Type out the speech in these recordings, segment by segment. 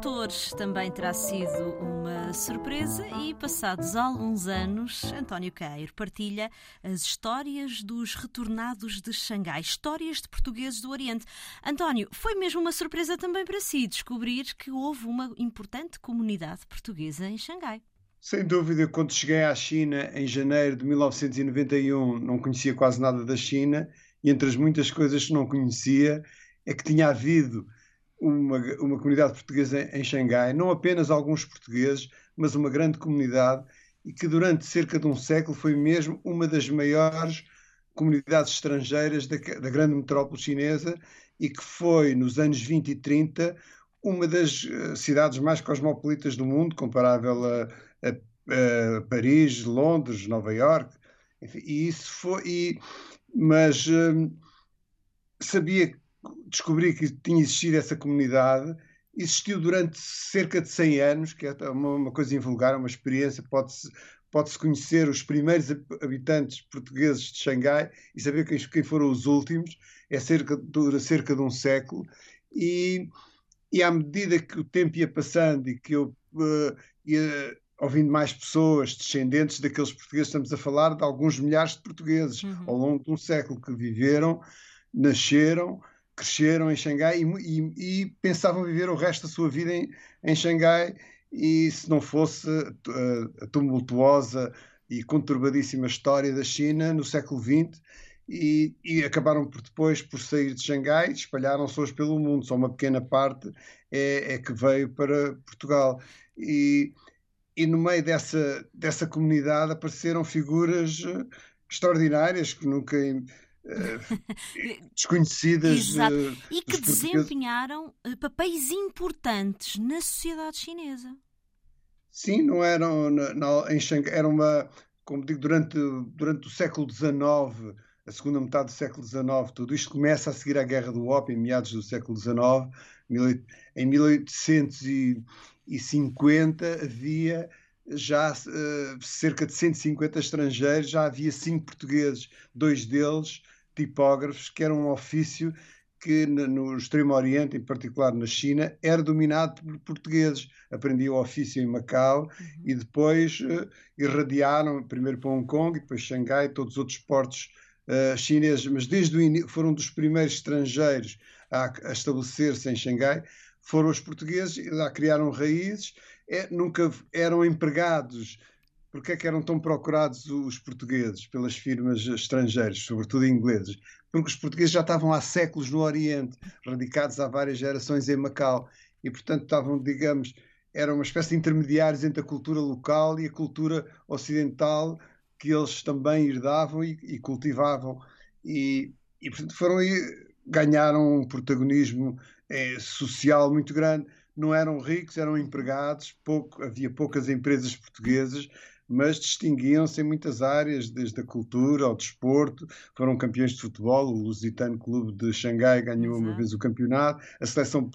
tradutores também terá sido uma surpresa e, passados alguns anos, António Cairo partilha as histórias dos retornados de Xangai, histórias de portugueses do Oriente. António, foi mesmo uma surpresa também para si descobrir que houve uma importante comunidade portuguesa em Xangai. Sem dúvida, quando cheguei à China em janeiro de 1991, não conhecia quase nada da China e entre as muitas coisas que não conhecia é que tinha havido uma, uma comunidade portuguesa em Xangai, não apenas alguns portugueses, mas uma grande comunidade e que durante cerca de um século foi mesmo uma das maiores comunidades estrangeiras da, da grande metrópole chinesa e que foi, nos anos 20 e 30, uma das uh, cidades mais cosmopolitas do mundo, comparável a, a, a Paris, Londres, Nova York. Enfim, e isso foi. E, mas uh, sabia descobri que tinha existido essa comunidade, existiu durante cerca de 100 anos, que é uma, uma coisa invulgar, uma experiência, pode-se pode-se conhecer os primeiros habitantes portugueses de Xangai e saber quem, quem foram os últimos, é cerca, dura cerca de um século, e, e à medida que o tempo ia passando e que eu uh, ia ouvindo mais pessoas descendentes daqueles portugueses, estamos a falar de alguns milhares de portugueses uhum. ao longo de um século que viveram, nasceram, cresceram em Xangai e, e, e, pensavam viver o resto da sua vida em, em Xangai e se não fosse a, a tumultuosa e conturbadíssima história da China no século XX e, e, acabaram por depois por sair de Xangai, espalharam-se hoje pelo mundo, só uma pequena parte é, é que veio para Portugal. E, e no meio dessa, dessa comunidade apareceram figuras eh, extraordinárias que nunca desconhecidas. Exato. Uh, e que desempenharam papéis importantes na sociedade chinesa. Sim, não eram não, em Xangai, era uma, como digo, durante, durante o século XIX, a segunda metade do século XIX, tudo isto começa a seguir a Guerra do Ópio, em meados do século XIX. Em 1850 havia já uh, cerca de 150 estrangeiros, já havia cinco portugueses, dois deles tipógrafos, que era um ofício que no Extremo Oriente, em particular na China, era dominado por portugueses. Aprendiam o ofício em Macau uhum. e depois uh, irradiaram primeiro para Hong Kong e depois Xangai e todos os outros portos uh, chineses. Mas desde o início foram dos primeiros estrangeiros a, a estabelecer-se em Xangai, foram os portugueses, lá criaram raízes, é, nunca eram empregados porque é que eram tão procurados os portugueses pelas firmas estrangeiras, sobretudo ingleses? Porque os portugueses já estavam há séculos no Oriente, radicados há várias gerações em Macau, e portanto estavam, digamos, eram uma espécie de intermediários entre a cultura local e a cultura ocidental que eles também herdavam e, e cultivavam. E, e, portanto foram ganharam um protagonismo é, social muito grande. Não eram ricos, eram empregados, pouco, havia poucas empresas portuguesas, mas distinguiam-se em muitas áreas, desde a cultura ao desporto. Foram campeões de futebol, o Lusitano Clube de Xangai ganhou Exato. uma vez o campeonato, a seleção,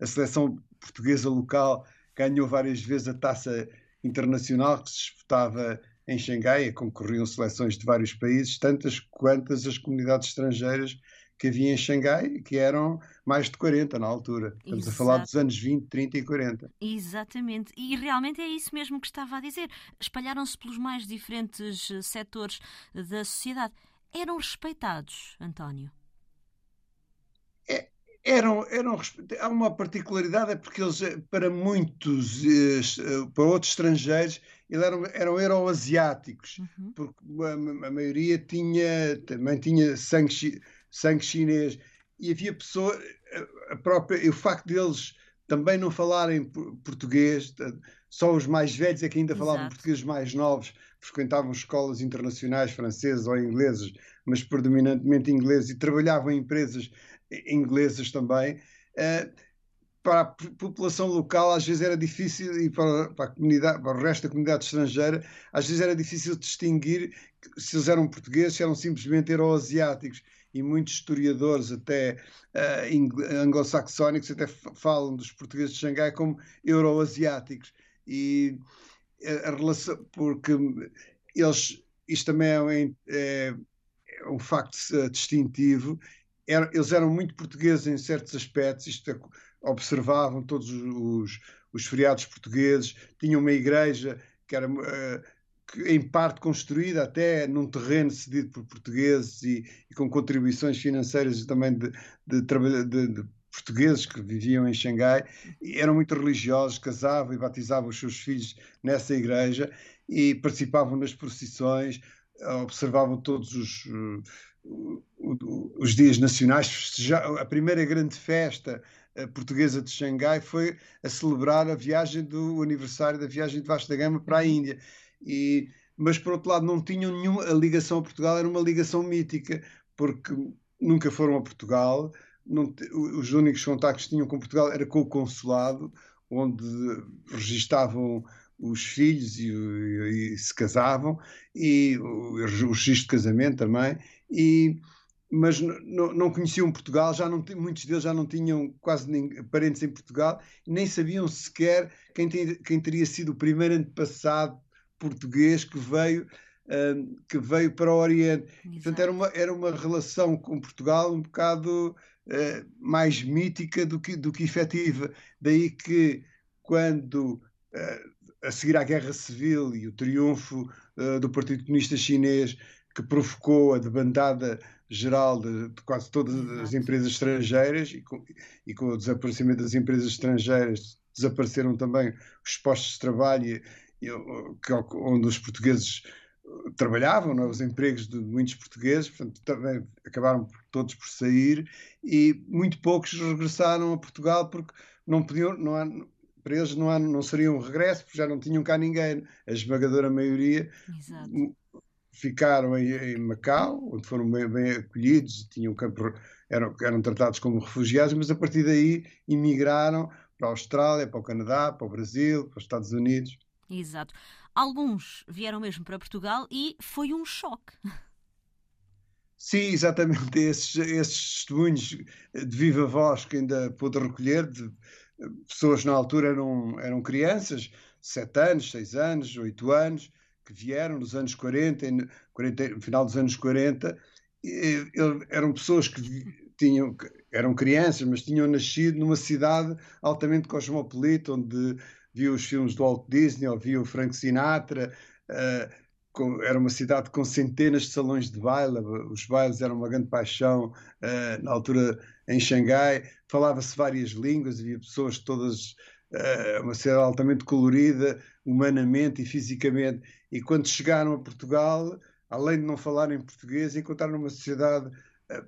a seleção portuguesa local ganhou várias vezes a taça internacional que se disputava em Xangai, concorriam seleções de vários países, tantas quantas as comunidades estrangeiras que havia em Xangai, que eram mais de 40 na altura. Estamos Exato. a falar dos anos 20, 30 e 40. Exatamente. E realmente é isso mesmo que estava a dizer. Espalharam-se pelos mais diferentes eh, setores da sociedade. Eram respeitados, António? É, eram, eram há uma particularidade é porque eles eh, para muitos eh, para outros estrangeiros eles eram, eram euroasiáticos uhum. porque a, a, maioria tinha também tinha sangue sangue chinês, e havia pessoas, a própria, o facto deles também não falarem português, só os mais velhos é que ainda falavam Exato. português, mais novos frequentavam escolas internacionais francesas ou inglesas, mas predominantemente ingleses, e trabalhavam em empresas inglesas também. Uh, para a população local às vezes era difícil e para, para, a comunidade, para o resto da comunidade estrangeira às vezes era difícil distinguir se eles eram portugueses, se eram simplesmente euroasiáticos e muitos historiadores, até uh, anglo-saxónicos, até falam dos portugueses de Xangai como euroasiáticos. E a, a, relação, porque eles, isto também é, é, é um facto distintivo, era, eles eram muito portugueses em certos aspectos, isto é, observavam todos os, os feriados portugueses, tinham uma igreja que era uh, em parte construída até num terreno cedido por portugueses e, e com contribuições financeiras também de, de, de, de portugueses que viviam em Xangai eram muito religiosos, casavam e batizavam os seus filhos nessa igreja e participavam nas procissões, observavam todos os, os dias nacionais. A primeira grande festa eh, portuguesa de Xangai foi a celebrar a viagem do aniversário da viagem de Vasco da Gama para a Índia. E, mas, por outro lado, não tinham nenhuma. A ligação a Portugal era uma ligação mítica, porque nunca foram a Portugal. Não, os únicos contactos que tinham com Portugal era com o consulado, onde registavam os filhos e, e, e se casavam, e o, registro de casamento também. E, mas não, conheciam Portugal, já não, muitos deles já não tinham quase nem, parentes em Portugal, nem sabiam sequer quem, quem teria sido o primeiro antepassado português que veio, uh, que veio para o Oriente. Exato. Portanto, era uma, era uma relação com Portugal um bocado uh, mais mítica do que, do que efetiva. Daí que, quando, uh, a seguir à Guerra Civil e o triunfo do Partido Comunista Chinês, que provocou a debandada geral de, de quase todas as empresas estrangeiras e com, e com, o desaparecimento das empresas estrangeiras desapareceram também os postos de trabalho que, onde os portugueses uh, trabalhavam, não é? os empregos de muitos portugueses, portanto também acabaram todos por sair e muito poucos regressaram a Portugal porque não podiam, não há, para eles não, há, não seria um regresso porque já não tinham cá ninguém. A esmagadora maioria Exato ficaram em, em, Macau, onde foram bem, bem acolhidos, tinham campo, eram, eram tratados como refugiados, mas a partir daí emigraram para a Austrália, para o Canadá, para o Brasil, para os Estados Unidos. Exato. Alguns vieram mesmo para Portugal e foi um choque. Sim, exatamente. Esses, esses testemunhos de viva voz que ainda pude recolher, de pessoas na altura eram, eram crianças, 7 anos, 6 anos, 8 anos, que vieram nos anos 40, 40 no final dos anos 40, e, eram pessoas que tinham, eram crianças, mas tinham nascido numa cidade altamente cosmopolita, onde viam os filmes do Walt Disney, ou viam Frank Sinatra, uh, com, era uma cidade com centenas de salões de baile, os bailes eram uma grande paixão uh, na altura em Xangai, falava-se várias línguas, havia pessoas todas, uh, uma cidade altamente colorida, humanamente e fisicamente, e quando chegaram a Portugal, além de não falarem português, encontraram uma sociedade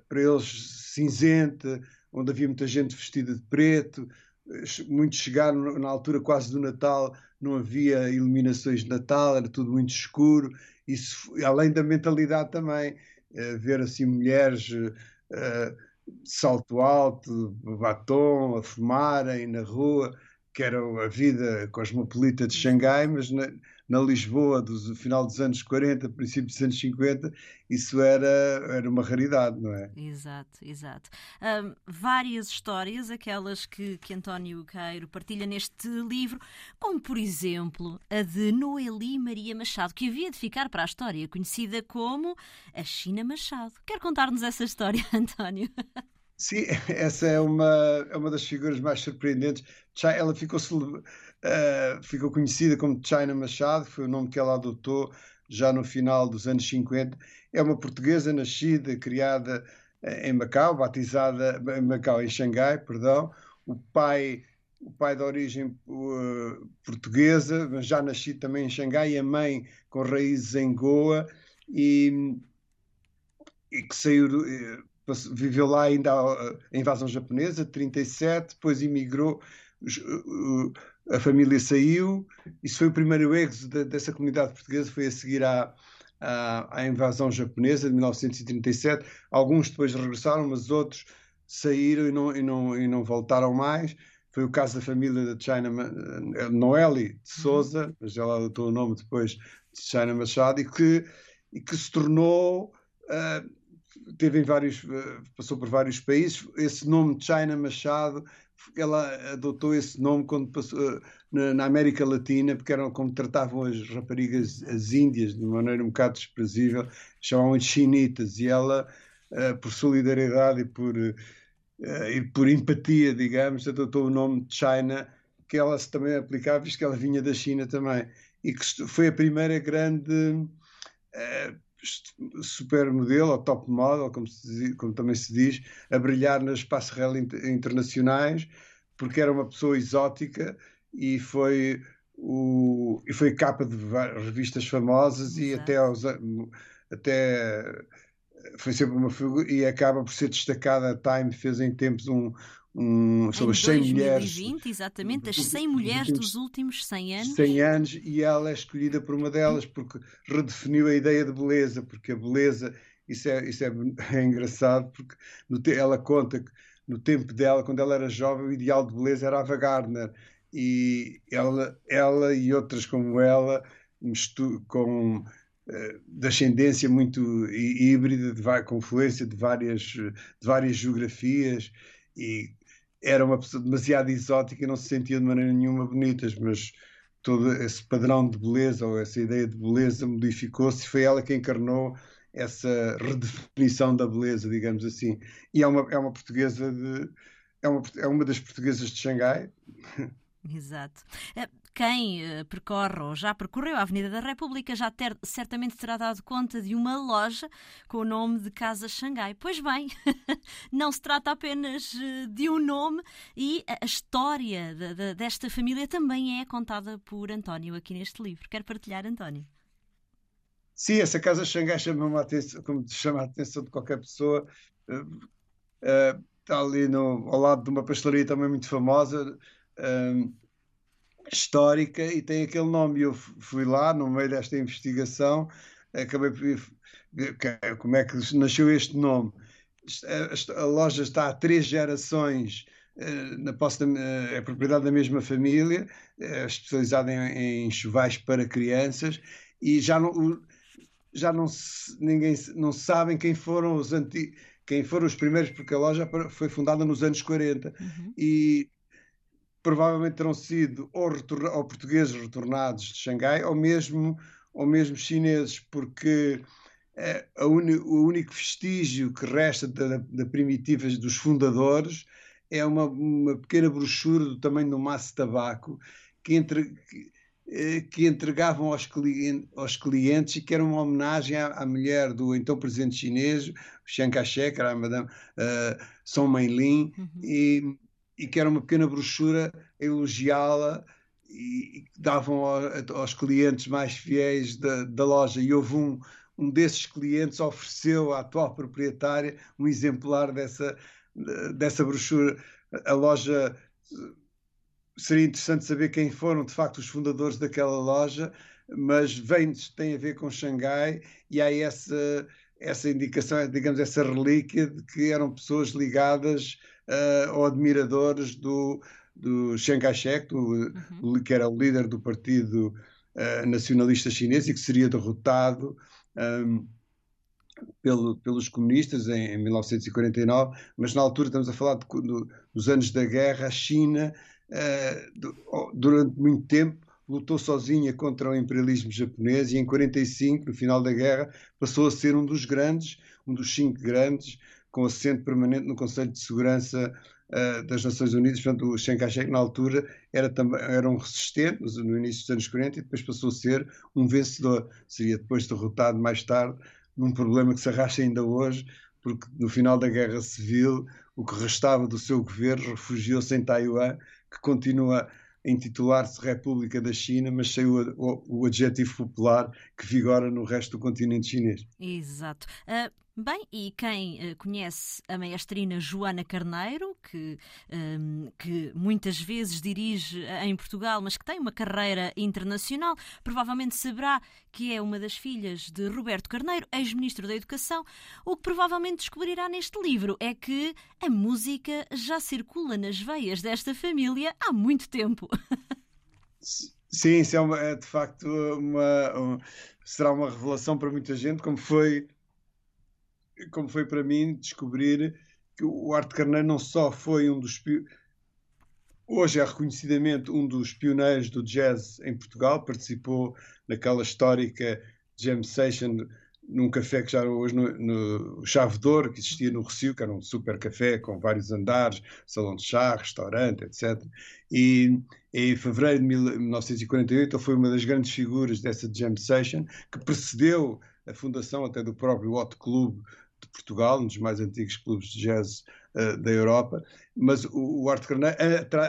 para eles cinzenta, onde havia muita gente vestida de preto, muitos chegaram na altura quase do Natal, não havia iluminações de Natal, era tudo muito escuro, isso além da mentalidade também, uh, ver assim mulheres uh, salto alto, batom, a fumarem na rua, que era a vida cosmopolita de Xangai, mas na, na Lisboa do final dos anos 40, princípio dos anos 50, isso era, era uma raridade, não é? Exato, exato. Um, várias histórias, aquelas que, que António Queiro partilha neste livro, como por exemplo a de Noeli Maria Machado, que havia de ficar para a história, conhecida como a China Machado. Quer contar-nos essa história, António? Sim, essa é uma, é uma das figuras mais surpreendentes. Ela ficou, uh, ficou conhecida como China Machado, foi o nome que ela adotou já no final dos anos 50. É uma portuguesa nascida, criada eh, em Macau, batizada em Macau, em Xangai, perdão. O pai, o pai de origem uh, portuguesa, mas já nascido também em Xangai, e a mãe com raízes em Goa, e, e que saiu viveu lá ainda a invasão japonesa, 37, depois emigrou, a família saiu, isso foi o primeiro êxodo dessa comunidade portuguesa, foi a seguir à, à, à, invasão japonesa de 1937, alguns depois regressaram, mas outros saíram e não, e não, e não voltaram mais, foi o caso da família de China, Noeli de Souza, uhum. mas ela adotou o nome depois de China Machado, e que, e que se tornou... Uh, teve em vários, eh, passou por vários países. Esse nome China Machado, ela adotou esse nome quando passou eh, na, na América Latina, porque eram como tratavam as raparigas, as índias, de maneira um bocado desprezível, chamavam de chinitas, e ela, eh, por solidariedade e por uh, e por empatia, digamos, adotou o nome de China, que ela se também aplicava, visto que ela vinha da China também, e que foi a primeira grande supermodelo, ou top model, como, diz, como, também se diz, a brilhar nas passerelles internacionais, porque era uma pessoa exótica e foi o, e foi capa de revistas famosas Exato. e até aos, até foi sempre uma figura e acaba por ser destacada. A Time fez em tempos um, um sobre as 100 mulheres. exatamente, as 100 mulheres dos últimos 100 anos. 100 anos, e ela é escolhida por uma delas porque redefiniu a ideia de beleza, porque a beleza, isso é, isso é, é engraçado, porque no, ela conta que no tempo dela, quando ela era jovem, o ideal de beleza era Ava Gardner, e ela, ela e outras como ela, com eh, de ascendência muito híbrida, de confluência de várias, de várias geografias e era uma pessoa demasiado exótica e não se sentia de maneira nenhuma bonitas, mas todo esse padrão de beleza ou essa ideia de beleza modificou-se e foi ela que encarnou essa redefinição da beleza, digamos assim. E é uma, é uma portuguesa de. É uma, é uma das portuguesas de Xangai. Exato. Eh, quem uh, percorre ou já percorreu a Avenida da República já ter, certamente terá dado conta de uma loja com o nome de Casa Xangai. Pois bem, não se trata apenas uh, de um nome e a, história de, de, desta família também é contada por António aqui neste livro. Quer partilhar, António? Sim, essa Casa Xangai chama a atenção, como chama a atenção de qualquer pessoa. Uh, está ali no, ao lado de uma pastelaria também muito famosa histórica e tem aquele nome. Eu fui lá no meio desta investigação, acabei por como é que nasceu este nome. A, loja está há três gerações eh, na posse eh, é propriedade da mesma família, é especializada em, em chuvais para crianças e já não já não se, ninguém não sabem quem foram os antigos quem foram os primeiros porque a loja foi fundada nos anos 40 uhum. e provavelmente terão sido ou, ou portugueses retornados de Xangai ou mesmo, ou mesmo chineses, porque é, uni, o único vestígio que resta da, da primitiva dos fundadores é uma, uma, pequena brochura do tamanho de um maço de tabaco que, entre, que, eh, que entregavam aos, clientes, aos clientes e que era uma homenagem à, à mulher do então presidente chinês, Chiang Kai-shek, era a Madame uh, Song Mei-lin, uhum. e e que era uma pequena brochura a elogiá-la e, davam aos clientes mais fiéis da, da loja. E houve um, um desses clientes ofereceu à atual proprietária um exemplar dessa, dessa brochura. A loja seria interessante saber quem foram de facto os fundadores daquela loja, mas vem, tem a ver com Xangai e há essa, essa indicação, digamos, essa relíquia de que eram pessoas ligadas uh, ou admiradores do, do Chiang Kai-shek, uhum. que era o líder do Partido uh, Nacionalista Chinês e que seria derrotado um, pelo, pelos comunistas em, em, 1949, mas na altura estamos a falar de, do, dos anos da guerra, a China, uh, do, durante muito tempo, lutou sozinha contra o imperialismo japonês e em 45, no final da guerra, passou a ser um dos grandes, um dos cinco grandes com assento permanente no Conselho de Segurança uh, das Nações Unidas. Portanto, o Chiang Kai-shek, na altura, era, também, era um resistente, no início dos anos 40, e depois passou a ser um vencedor. Seria depois derrotado mais tarde, num problema que se arrasta ainda hoje, porque no final da Guerra Civil, o que restava do seu governo refugiou-se em Taiwan, que continua a intitular-se República da China, mas sem o, o, o, adjetivo popular que vigora no resto do continente chinês. Exato. Uh, Bem, e quem uh, conhece a maestrina Joana Carneiro, que, um, que muitas vezes dirige em Portugal, mas que tem uma carreira internacional, provavelmente saberá que é uma das filhas de Roberto Carneiro, ex-ministro da Educação. O que provavelmente descobrirá neste livro é que a música já circula nas veias desta família há muito tempo. Sim, isso é, uma, é de facto uma, será uma revelação para muita gente, como foi como foi para mim descobrir que o Arte Carneiro não só foi um dos hoje é reconhecidamente um dos pioneiros do jazz em Portugal, participou naquela histórica jam session num café que já era hoje no, no Chave d'Ouro, que existia no Recio, que era um super café com vários andares, salão de chá, restaurante, etc. E em fevereiro de 1948 ele foi uma das grandes figuras dessa jam session, que precedeu a fundação até do próprio Hot Club de Portugal, um dos mais antigos clubes de jazz uh, da Europa. Mas o, o Carneiro,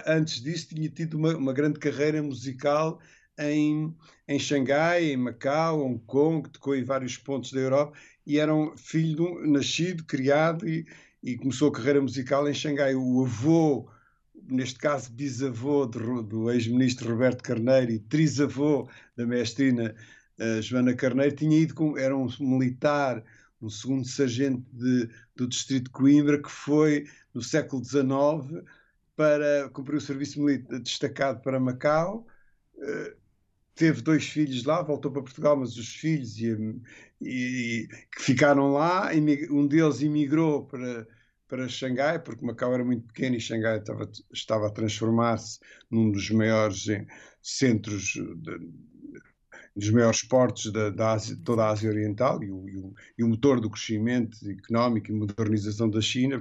antes disso, tinha tido uma, uma grande carreira musical em, em Xangai, em Macau, Hong Kong, tocou em vários pontos da Europa e era um filho um, nascido, criado e, e, começou a carreira musical em Xangai. O avô, neste caso bisavô do, do ex-ministro Roberto Carneiro e trisavô da mestrina uh, Joana Carneiro, tinha ido com, era um militar, um segundo sargento de, do distrito de Coimbra que foi no século XIX para cumprir o serviço militar destacado para Macau. Uh, teve dois filhos lá, voltou para Portugal, mas os filhos e, e, que ficaram lá, um deles emigrou para, para Xangai, porque Macau era muito pequeno e Xangai estava, estava a transformar-se num dos maiores eh, centros, de, dos maiores portos da, da Ásia, toda a Ásia Oriental e o, e, o, e o, motor do crescimento económico e modernização da China.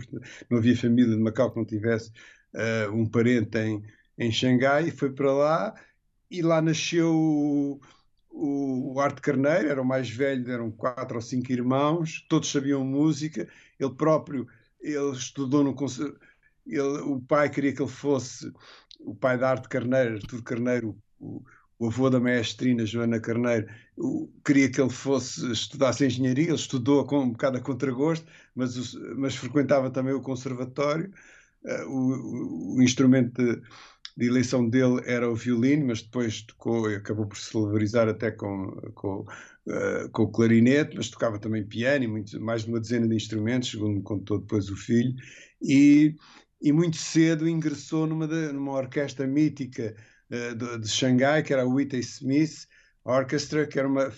Não havia família de Macau que não tivesse uh, um parente em, em Xangai e foi para lá e lá nasceu o, o, Arte Carneiro, era o mais velho, eram quatro ou cinco irmãos, todos sabiam música, ele próprio, ele estudou no ele, o pai queria que ele fosse o pai da Arte Carneiro, Artur Carneiro, o, o avô da maestrina Joana Carneiro, queria que ele fosse estudasse engenharia, ele estudou com um bocado a contragosto, mas, mas frequentava também o conservatório, uh, o, o, instrumento de, de eleição dele era o violino, mas depois tocou e acabou por se celebrizar até com, com, uh, com o clarinete, mas tocava também piano e muito, mais de uma dezena de instrumentos, segundo me contou depois o filho, e, e muito cedo ingressou numa, numa orquestra mítica de, de Xangai, que era a Whitney Smith Orchestra, que era uma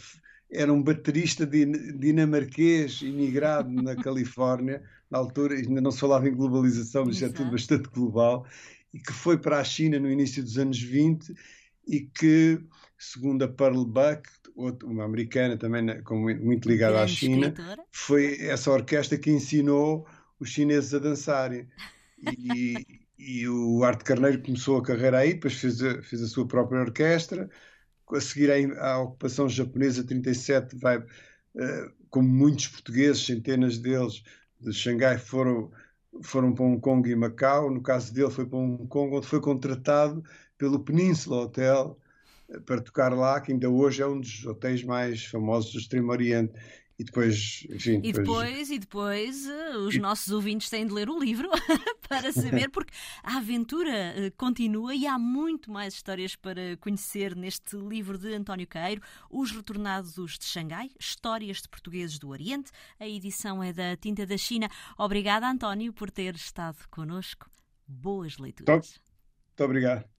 era um baterista dinamarquês imigrado na Califórnia, na altura ainda não se falava em globalização, mas já é tudo bastante global, e que foi para a China no início dos anos 20 e que, segundo a Pearl Buck, uma americana também muito ligada à China, foi essa orquestra que ensinou os chineses a dançarem. E, e o Arte Carneiro começou a carreira aí, depois fez a, fez a sua própria orquestra. A seguir à ocupação japonesa, 37, vai, uh, como muitos portugueses, centenas deles, de Xangai, foram foram para Hong Kong e Macau. No caso dele, foi para Hong Kong, onde foi contratado pelo Peninsula Hotel eh, para tocar lá, que ainda hoje é um dos hotéis mais famosos do Extremo Oriente. E depois, enfim. E depois, e depois uh, os e... nossos ouvintes têm de ler o livro para saber, porque a aventura uh, continua e há muito mais histórias para conhecer neste livro de António Queiro, Os Retornados de Xangai, Histórias de Portugueses do Oriente. A edição é da Tinta da China. Obrigada, António, por ter estado connosco. Boas leituras. Muito obrigado.